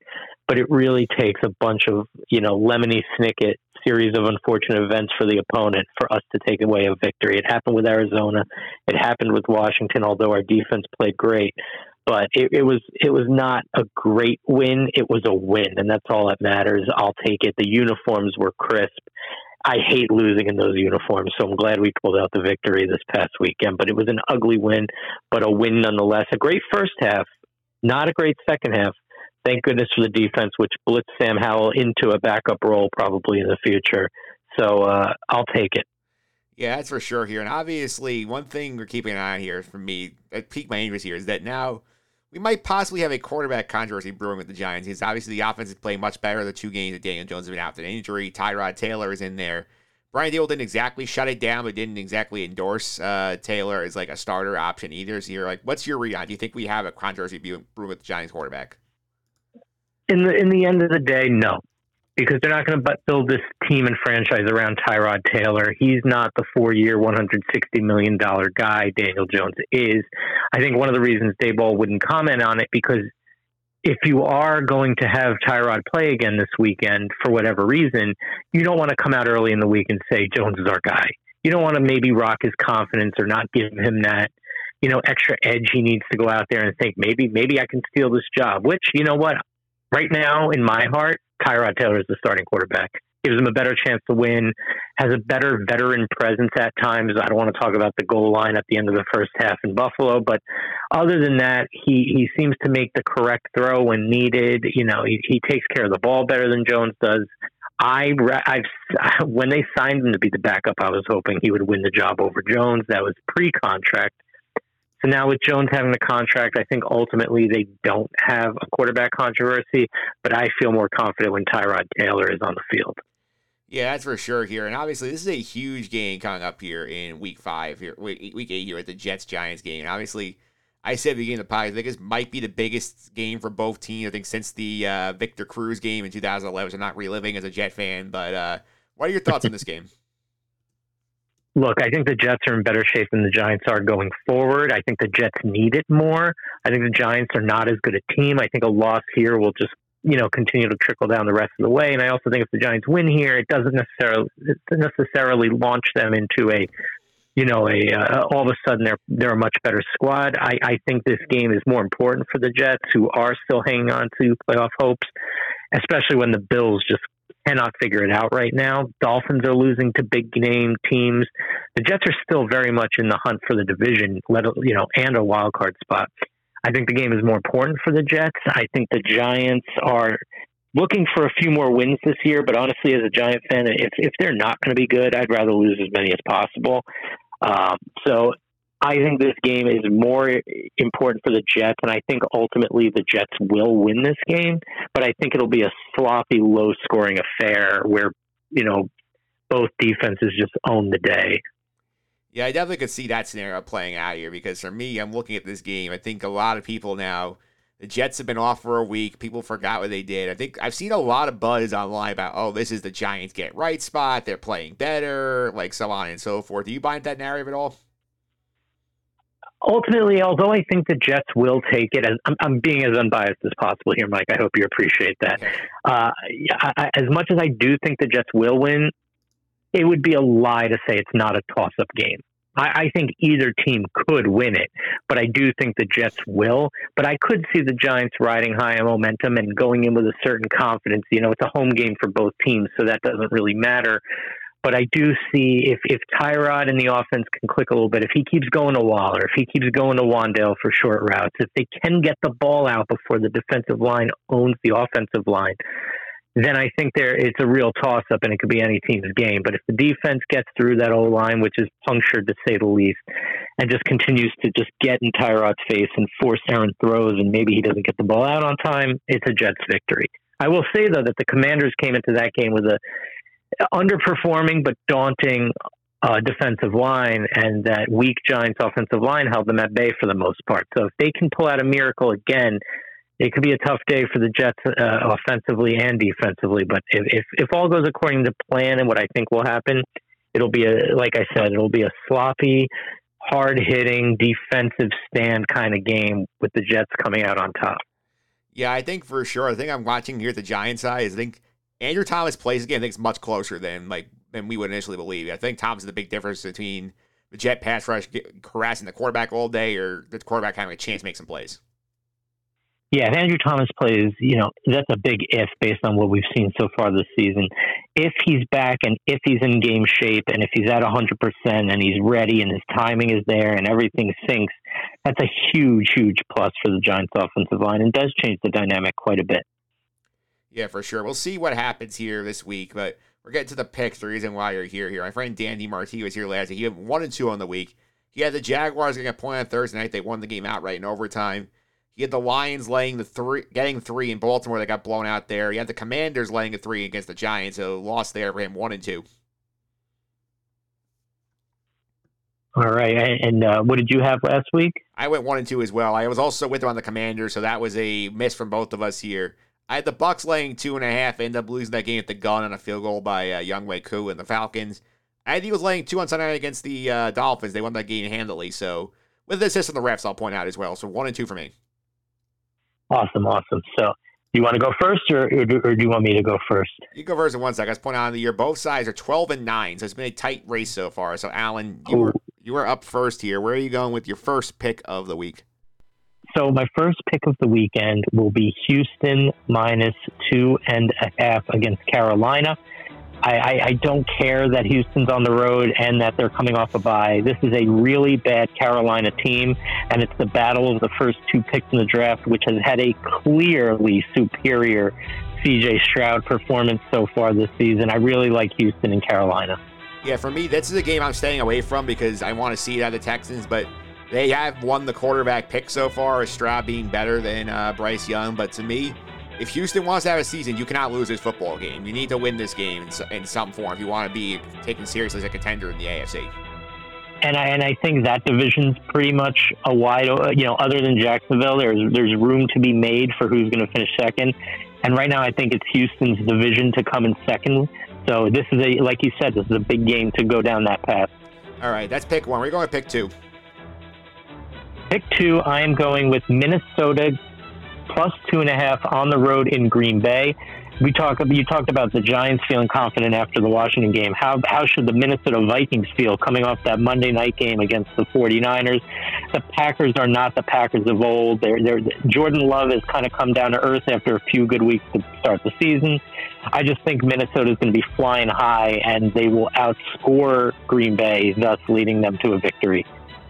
but it really takes a bunch of you know lemony snicket series of unfortunate events for the opponent for us to take away a victory. It happened with Arizona. It happened with Washington, although our defense played great. But it, it was it was not a great win. It was a win, and that's all that matters. I'll take it. The uniforms were crisp. I hate losing in those uniforms, so I'm glad we pulled out the victory this past weekend. But it was an ugly win, but a win nonetheless. A great first half, not a great second half thank goodness for the defense, which blitzed Sam Howell into a backup role probably in the future. So uh, I'll take it. Yeah, that's for sure here. And obviously, one thing we're keeping an eye on here for me, that piqued my interest here, is that now we might possibly have a quarterback controversy brewing with the Giants. Because obviously, the offense is playing much better the two games that Daniel Jones has been out with an injury. Tyrod Taylor is in there. Brian Daboll didn't exactly shut it down, but didn't exactly endorse uh, Taylor as like a starter option either. So you're like, what's your read? Do you think we have a controversy brewing with the Giants quarterback? in the in the end of the day, no, because they're not going to build this team and franchise around Tyrod Taylor. He's not the one hundred sixty million dollar guy Daniel Jones is. I think one of the reasons Daboll wouldn't comment on it because if you are going to have Tyrod play again this weekend for whatever reason, you don't want to come out early in the week and say Jones is our guy. You don't want to maybe rock his confidence or not give him that you know extra edge he needs to go out there and think maybe maybe I can steal this job. Which you know what right now, in my heart, Tyrod Taylor is the starting quarterback. Gives him a better chance to win, has a better veteran presence at times. I don't want to talk about the goal line at the end of the first half in Buffalo, but other than that, he, he seems to make the correct throw when needed. You know, he, he takes care of the ball better than Jones does. I I've when they signed him to be the backup, I was hoping he would win the job over Jones. That was pre-contract. So now with Jones having the contract, I think ultimately they don't have a quarterback controversy, but I feel more confident when Tyrod Taylor is on the field. Yeah, that's for sure here. And obviously, this is a huge game coming up here in week five, here, week eight here at the Jets Giants game. And obviously, I said the game of the podcast, I think this might be the biggest game for both teams. I think since the uh, Victor Cruz game in 2011, so I'm not reliving as a Jet fan. But uh, what are your thoughts on this game? Look, I think the Jets are in better shape than the Giants are going forward. I think the Jets need it more. I think the Giants are not as good a team. I think a loss here will just, you know, continue to trickle down the rest of the way. And I also think if the Giants win here, it doesn't necessarily necessarily launch them into a, you know, a uh, all of a sudden they're they're a much better squad. I, I think this game is more important for the Jets, who are still hanging on to playoff hopes, especially when the Bills just cannot figure it out right now. Dolphins are losing to big name teams. The Jets are still very much in the hunt for the division, let you know, and a wild card spot. I think the game is more important for the Jets. I think the Giants are looking for a few more wins this year. But honestly, as a Giant fan, if if they're not going to be good, I'd rather lose as many as possible. Um, so I think this game is more important for the Jets, and I think ultimately the Jets will win this game. But I think it'll be a sloppy, low-scoring affair where you know both defenses just own the day. Yeah, I definitely could see that scenario playing out here because for me, I'm looking at this game. I think a lot of people now, the Jets have been off for a week. People forgot what they did. I think I've seen a lot of buzz online about, oh, this is the Giants get right spot. They're playing better, like so on and so forth. Do you buy that narrative at all? Ultimately, although I think the Jets will take it, as I'm, I'm being as unbiased as possible here, Mike. I hope you appreciate that. Uh, I, I, as much as I do think the Jets will win, it would be a lie to say it's not a toss up game. I, I think either team could win it, but I do think the Jets will. But I could see the Giants riding high on momentum and going in with a certain confidence. You know, it's a home game for both teams, so that doesn't really matter. But I do see if, if Tyrod and the offense can click a little bit, if he keeps going to Waller, if he keeps going to Wan'Dale for short routes, if they can get the ball out before the defensive line owns the offensive line, then I think there it's a real toss up and it could be any team's game. But if the defense gets through that O line, which is punctured to say the least, and just continues to just get in Tyrod's face and force errant throws, and maybe he doesn't get the ball out on time, it's a Jets victory. I will say though that the Commanders came into that game with a underperforming but daunting uh, defensive line, and that weak Giants offensive line held them at bay for the most part. So if they can pull out a miracle again, it could be a tough day for the Jets uh, offensively and defensively. But if, if if all goes according to plan and what I think will happen, it'll be a like I said, it'll be a sloppy, hard hitting defensive stand kind of game with the Jets coming out on top. Yeah, I think for sure. I think I'm watching here the Giants. Is I think Andrew Thomas plays again. I think it's much closer than like than we would initially believe. I think Thomas is the big difference between the Jet pass rush harassing the quarterback all day, or the quarterback having a chance to make some plays. Yeah, if Andrew Thomas plays, you know, that's a big if based on what we've seen so far this season. If he's back and if he's in game shape and if he's at 100% and he's ready and his timing is there and everything syncs, that's a huge, huge plus for the Giants offensive line and does change the dynamic quite a bit. Yeah, for sure. We'll see what happens here this week, but we're getting to the picks. The reason why you're here here. My friend Danny Marti was here last week. He had one and two on the week. He had the Jaguars getting a point on Thursday night. They won the game outright in overtime. He had the Lions laying the three, getting three in Baltimore. They got blown out there. He had the Commanders laying a three against the Giants, so lost there for him, one and two. All right, and uh, what did you have last week? I went one and two as well. I was also with him on the Commanders, so that was a miss from both of us here. I had the Bucks laying two and a half, end up losing that game at the gun on a field goal by uh, Younghoe Koo and the Falcons. I had the Eagles laying two on Sunday night against the uh, Dolphins. They won that game handily. So with the assist on the refs, I'll point out as well. So one and two for me. Awesome, awesome. So, do you want to go first, or, or, do, or do you want me to go first? You go first in one second. Let's point out on the year both sides are twelve and nine, so it's been a tight race so far. So, Allen, you were you were up first here. Where are you going with your first pick of the week? So, my first pick of the weekend will be Houston minus two and a half against Carolina. I, I, I, don't care that Houston's on the road and that they're coming off a bye. This is a really bad Carolina team, and it's the battle of the first two picks in the draft, which has had a clearly superior CJ Stroud performance so far this season. I really like Houston and Carolina. Yeah, for me, this is a game I'm staying away from because I want to see it out of the Texans, but they have won the quarterback pick so far, Stroud being better than uh, Bryce Young. But to me, if Houston wants to have a season, you cannot lose this football game. You need to win this game in, in some form if you want to be taken seriously as a contender in the AFC. And I and I think that division's pretty much a wide, you know, other than Jacksonville, there's there's room to be made for who's going to finish second. And right now, I think it's Houston's division to come in second. So this is a, like you said, this is a big game to go down that path. All right, that's pick one. We're going to pick two. Pick two, I am going with Minnesota plus two and a half on the road in Green Bay. We talk. You talked about the Giants feeling confident after the Washington game. How how should the Minnesota Vikings feel coming off that Monday night game against the 49ers? The Packers are not the Packers of old. They're, they're Jordan Love has kind of come down to earth after a few good weeks to start the season. I just think Minnesota is going to be flying high, and they will outscore Green Bay, thus leading them to a victory.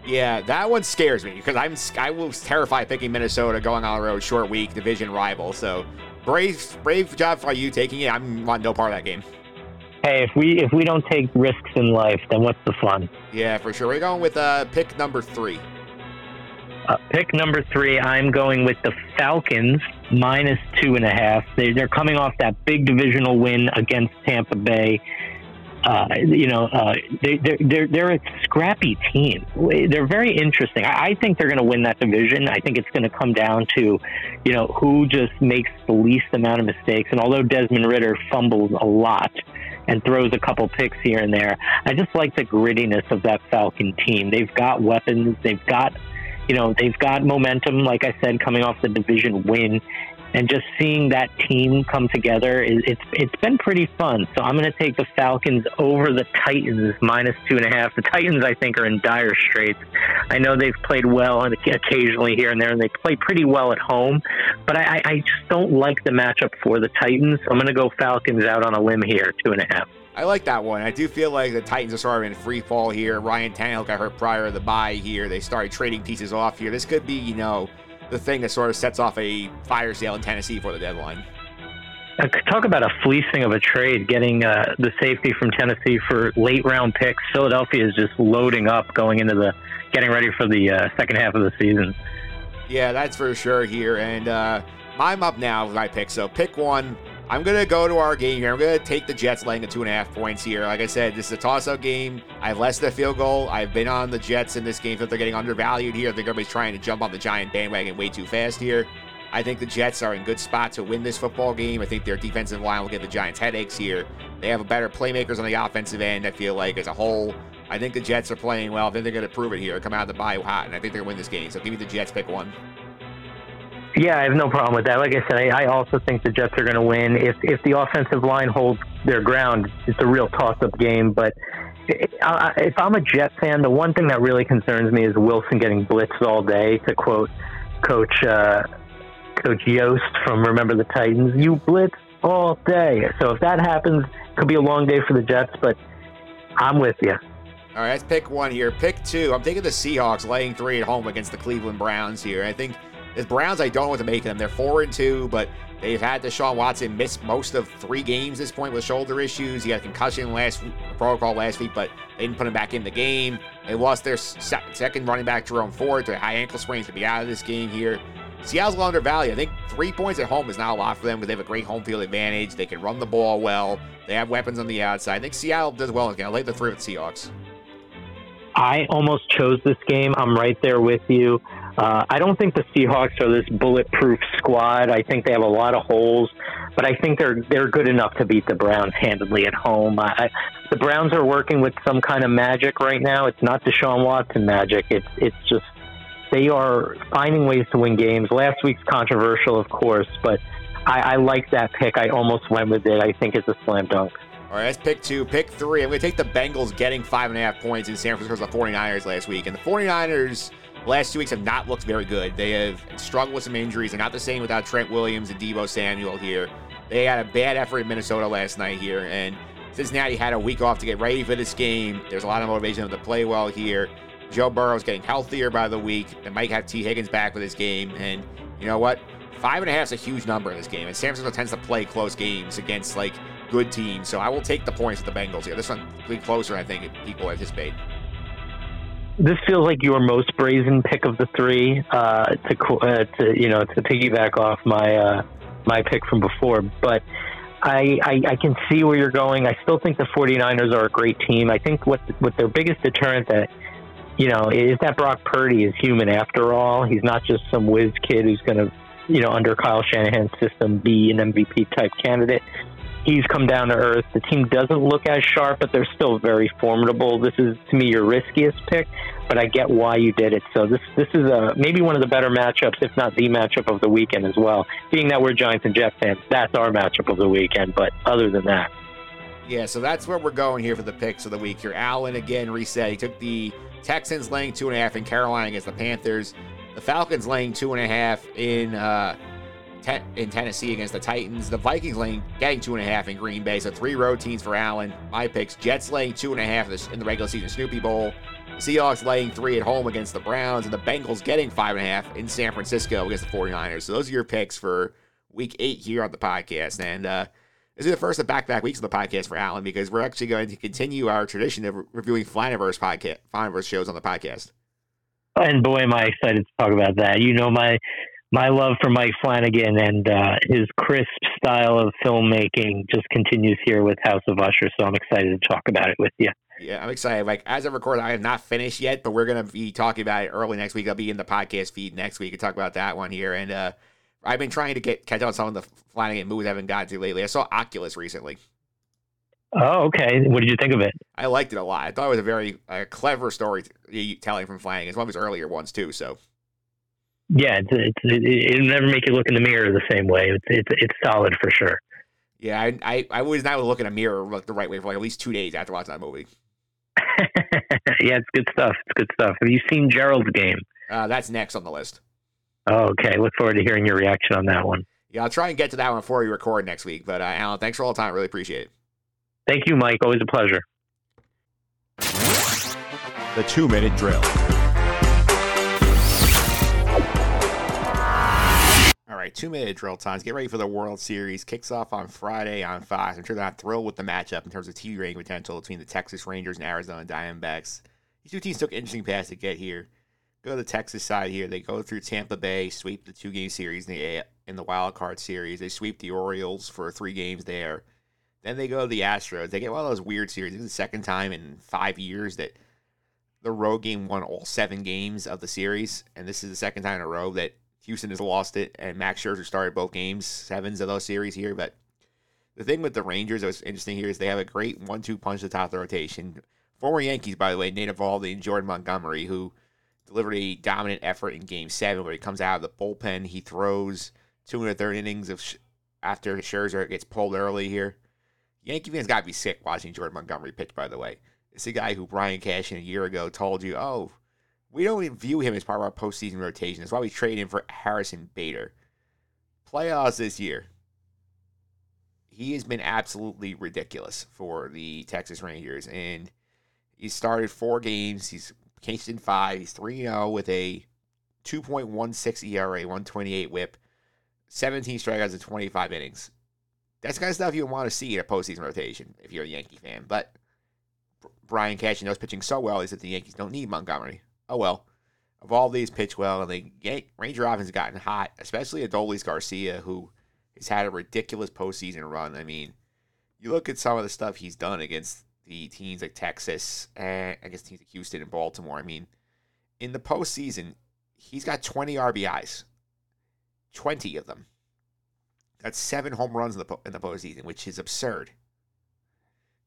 Yeah, that one scares me because I'm I was terrified picking Minnesota going on the road, short week, division rival. So brave, brave job for you taking it. I'm want no part of that game. Hey, if we if we don't take risks in life, then what's the fun? Yeah, for sure. We're going with uh, pick number three. Uh, pick number three, I'm going with the Falcons minus two and a half. They, they're coming off that big divisional win against Tampa Bay. Uh, you know, uh, they, they're, they're, they're a scrappy team. They're very interesting. I, I think they're going to win that division. I think it's going to come down to, you know, who just makes the least amount of mistakes. And although Desmond Ridder fumbles a lot and throws a couple picks here and there, I just like the grittiness of that Falcon team. They've got weapons. They've got you know, they've got momentum, like I said, coming off the division win. And just seeing that team come together, it's it's been pretty fun. So I'm going to take the Falcons over the Titans minus two and a half. The Titans, I think, are in dire straits. I know they've played well and occasionally here and there, and they play pretty well at home. But I, I just don't like the matchup for the Titans. So I'm going to go Falcons out on a limb here, two and a half. I like that one. I do feel like the Titans are sort of in free fall here. Ryan Tannehill got hurt prior to the bye here. They started trading pieces off here. This could be, you know, the thing that sort of sets off a fire sale in Tennessee for the deadline. Uh, talk about a fleecing of a trade, getting uh, the safety from Tennessee for late round picks. Philadelphia is just loading up going into the getting ready for the uh, second half of the season. Yeah, that's for sure here. And uh, I'm up now with my pick. So pick one. I'm going to go to our game here. I'm going to take the Jets laying the two and a half points here. Like I said, this is a toss up game. I have less than a field goal. I've been on the Jets in this game, so they're getting undervalued here. I think everybody's trying to jump on the Giant bandwagon way too fast here. I think the Jets are in good spot to win this football game. I think their defensive line will give the Giants headaches here. They have better playmakers on the offensive end, I feel like, as a whole. I think the Jets are playing well. I think they're going to prove it here. Come out of the bye hot, and I think they're going to win this game. So give me the Jets, pick one. Yeah, I have no problem with that. Like I said, I, I also think the Jets are going to win. If if the offensive line holds their ground, it's a real toss-up game. But if I'm a Jet fan, the one thing that really concerns me is Wilson getting blitzed all day. To quote Coach uh, Coach Yost from Remember the Titans, "You blitz all day." So if that happens, it could be a long day for the Jets. But I'm with you. All right, let's pick one here. Pick two. I'm taking the Seahawks laying three at home against the Cleveland Browns here. I think the Browns, I don't know what to make of them. They're four and two, but they've had Deshaun Watson miss most of three games this point with shoulder issues. He had a concussion last protocol last week, but they didn't put him back in the game. They lost their second running back Jerome Ford to a high ankle sprain to be out of this game here. Seattle's undervalued. I think three points at home is not a lot for them because they have a great home field advantage. They can run the ball well. They have weapons on the outside. I think Seattle does well again. I like the three with the Seahawks. I almost chose this game. I'm right there with you. Uh, I don't think the Seahawks are this bulletproof squad. I think they have a lot of holes, but I think they're they're good enough to beat the Browns handedly at home. I, the Browns are working with some kind of magic right now. It's not Deshaun Watson magic. It's it's just they are finding ways to win games. Last week's controversial, of course, but I, I like that pick. I almost went with it. I think it's a slam dunk. All right, that's pick two. Pick three. I'm going to take the Bengals getting five and a half points in San Francisco the 49ers last week. And the 49ers last two weeks have not looked very good. They have struggled with some injuries. They're not the same without Trent Williams and Deebo Samuel here. They had a bad effort in Minnesota last night here, and Cincinnati had a week off to get ready for this game. There's a lot of motivation to play well here. Joe Burrow's getting healthier by the week. They might have Tee Higgins back for this game, and you know what? Five and a half is a huge number in this game, and San Francisco tends to play close games against like good teams. So I will take the points with the Bengals here. This one will be closer, I think, people anticipate this feels like your most brazen pick of the three uh, to uh, to you know to piggyback off my uh, my pick from before, but. I, I, I, can see where you're going. I still think the 49ers are a great team. I think what what their biggest deterrent that you know is that Brock Purdy is human after all. He's not just some whiz kid who's going to you know under Kyle Shanahan's system be an MVP type candidate he's come down to earth. The team doesn't look as sharp, but they're still very formidable. This is to me your riskiest pick, but I get why you did it. So this this is a maybe one of the better matchups, if not the matchup of the weekend as well. Being that we're Giants and Jets fans, that's our matchup of the weekend. But other than that. Yeah, so that's where we're going here for the picks of the week here. Allen again reset. He took the Texans laying two and a half in Carolina against the Panthers. The Falcons laying two and a half in uh, in Tennessee against the Titans. The Vikings laying getting two and a half in Green Bay. So three road teams for Allen. My picks: Jets laying two and a half in the regular season Snoopy Bowl. Seahawks laying three at home against the Browns, and the Bengals getting five and a half in San Francisco against the 49ers. So those are your picks for week eight here on the podcast. And uh, this is the first of back to back weeks of the podcast for Allen because we're actually going to continue our tradition of reviewing Flanaverse podcast, Flanaverse shows on the podcast. And boy, am I excited to talk about that. You know my my love for Mike Flanagan and uh, his crisp style of filmmaking just continues here with House of Usher. So I'm excited to talk about it with you. Yeah, I'm excited. Like as of record, I have not finished yet, but we're gonna be talking about it early next week. I'll be in the podcast feed next week and talk about that one here. And uh, I've been trying to get catch up on some of the Flanagan movies I haven't gotten to lately. I saw Oculus recently. Oh, okay. What did you think of it? I liked it a lot. I thought it was a very uh, clever storytelling from Flanagan. It's one of his earlier ones too. So yeah, it's, it's it, will never make you look in the mirror the same way. It's it's it's solid for sure. Yeah, I I, I was not able to look in a mirror like the right way for like at least two days after watching that movie. yeah, it's good stuff. It's good stuff. Have you seen Gerald's game? Uh, that's next on the list. Oh, okay. Look forward to hearing your reaction on that one. Yeah, I'll try and get to that one before we record next week. But uh, Allen, thanks for all the time. Really appreciate it. Thank you, Mike. Always a pleasure. The two minute drill. Right, two minute drill times. Get ready for the World Series. Kicks off on Friday on Fox. I'm sure they're not thrilled with the matchup in terms of TV rating potential between the Texas Rangers and Arizona Diamondbacks. These two teams took interesting paths to get here. Go to the Texas side here. They go through Tampa Bay, sweep the two game series in the in the wild card series. They sweep the Orioles for three games there. Then they go to the Astros. They get one of those weird series. This is the second time in five years that the road game won all seven games of the series, and this is the second time in a row that Houston has lost it, and Max Scherzer started both games, sevens of those series here. But the thing with the Rangers that was interesting here is they have a great one-two punch at the top of the rotation. Former Yankees, by the way, Nate Eovaldi and Jordan Montgomery, who delivered a dominant effort in Game Seven, where he comes out of the bullpen, he throws two and a third innings of sh- after Scherzer gets pulled early here. Yankee fans got to be sick watching Jordan Montgomery pitch. By the way, it's a guy who Brian Cashman a year ago told you, "Oh, we don't even view him as part of our postseason rotation. That's why we trade him for Harrison Bader. Playoffs this year. He has been absolutely ridiculous for the Texas Rangers. And he started four games. He's cased in five. He's 3 0 with a 2.16 ERA, 128 whip, 17 strikeouts in 25 innings. That's kind of stuff you want to see in a postseason rotation if you're a Yankee fan. But Brian Cashman knows pitching so well is that the Yankees don't need Montgomery oh well. Of all these, pitch well, and the Ranger offense has gotten hot, especially Adolis Garcia, who has had a ridiculous postseason run. I mean, you look at some of the stuff he's done against the teams like Texas and I guess teams like Houston and Baltimore. I mean, in the postseason, he's got 20 RBIs, 20 of them. That's seven home runs in the in the postseason, which is absurd.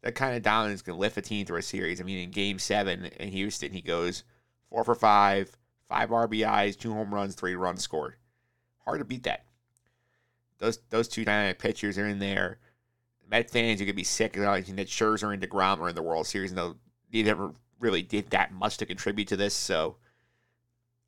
That kind of dominance can lift a team through a series. I mean, in Game Seven in Houston, he goes four for five, five RBIs, two home runs, three runs scored. Hard to beat that. Those those two dynamic pitchers are in there. The Met fans are gonna be sick acknowledging that Scherzer and Degrom are in the World Series, and though they never really did that much to contribute to this. So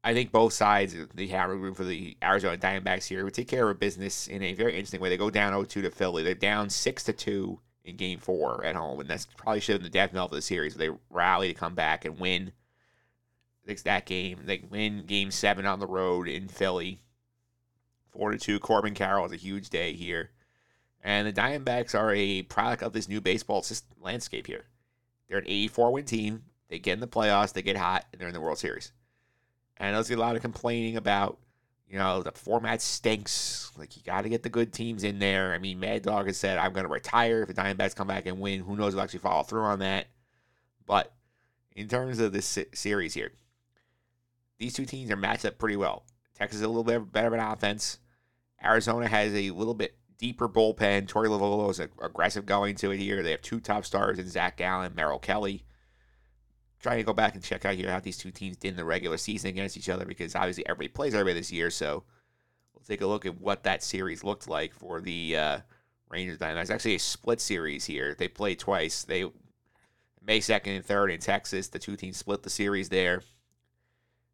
I think both sides, the have room for the Arizona Diamondbacks here, would take care of business in a very interesting way. They go down 0-2 to Philly. They're down six to two in Game Four at home, and that's probably should have been the death knell of the series. They rally to come back and win that game. They win game seven on the road in Philly. Four to two. Corbin Carroll has a huge day here. And the Diamondbacks are a product of this new baseball system, landscape here. They're an 84 win team. They get in the playoffs, they get hot, and they're in the World Series. And there's a lot of complaining about, you know, the format stinks. Like, you got to get the good teams in there. I mean, Mad Dog has said, I'm going to retire if the Diamondbacks come back and win. Who knows who actually follow through on that. But in terms of this series here, these two teams are matched up pretty well. Texas is a little bit better of an offense. Arizona has a little bit deeper bullpen. Torey Lovullo is aggressive going to it here. They have two top stars in Zac Gallen, Merrill Kelly. Trying to go back and check out here how these two teams did in the regular season against each other because obviously everybody plays everybody this year. So we'll take a look at what that series looked like for the uh, Rangers Diamondbacks. Actually, a split series here. They played twice. They May 2nd and 3rd in Texas. The two teams split the series there.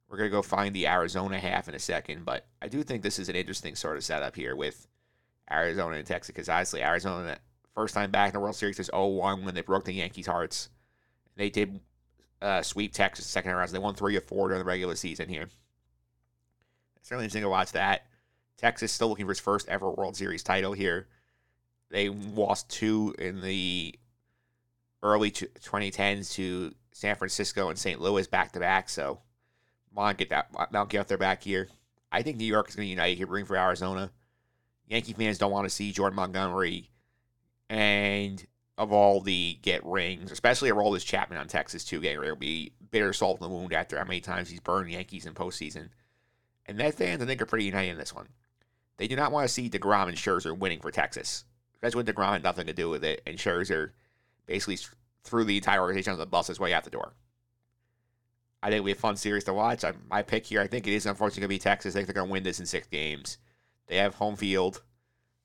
We're going to go find the Arizona half in a second, but I do think this is an interesting sort of setup here with Arizona and Texas because honestly, Arizona, first time back in the World Series, is 0 1 when they broke the Yankees' hearts. They did uh, sweep Texas second round. So they won three or four during the regular season here. Certainly interesting to watch that. Texas still looking for his first ever World Series title here. They lost two in the early 2010s to San Francisco and St. Louis back to back. So, to get that, want get off their back here. I think New York is going to unite here, bring for Arizona. Yankee fans don't want to see Jordan Montgomery and of all the get rings, especially Aroldis Chapman on Texas too, getting to be bitter salt in the wound after how many times he's burned Yankees in postseason. And that fans, I think, are pretty united in this one. They do not want to see DeGrom and Scherzer winning for Texas. That's when DeGrom had nothing to do with it, and Scherzer basically threw the entire organization on the bus his way out the door. I think it'll be a fun series to watch. I, my pick here, I think it is unfortunately going to be Texas. I think they're going to win this in six games. They have home field.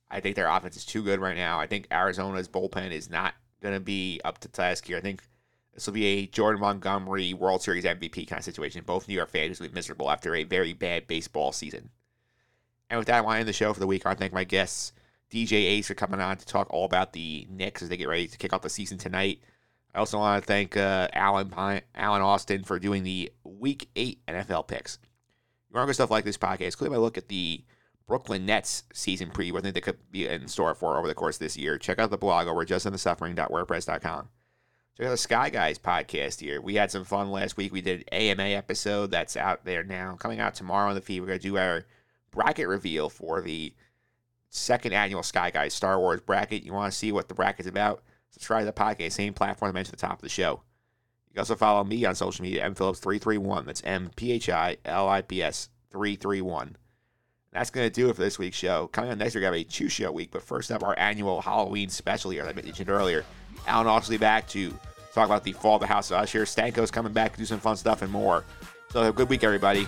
I think their offense is too good right now. I think Arizona's bullpen is not going to be up to task here. I think this will be a Jordan Montgomery World Series MVP kind of situation. Both New York fans will be miserable after a very bad baseball season. And with that, I want to end the show for the week. I want to thank my guests, DJ Ace, for coming on to talk all about the Knicks as they get ready to kick off the season tonight. I also want to thank uh, Alan Pine, Allen Austin for doing the Week 8 NFL picks. You want to stuff like this podcast, clearly look at the Brooklyn Nets season preview. I think they could be in store for over the course of this year. Check out the blog over justendthesuffering.wordpress.com. Check out the Sky Guys podcast here. We had some fun last week. We did an AMA episode that's out there now. Coming out tomorrow on the feed. We're going to do our bracket reveal for the second annual Sky Guys Star Wars bracket. You want to see what the bracket's about? Subscribe to the podcast, same platform I mentioned at the top of the show. You can also follow me on social media, mphillips331. That's M P H I L I P S 331. That's going to do it for this week's show. Coming up next, week, to have a two show week. But first up, our annual Halloween special here, that I mentioned earlier. Alan Oxley back to talk about the fall of the House of Usher. Stanko's coming back to do some fun stuff and more. So, have a good week, everybody.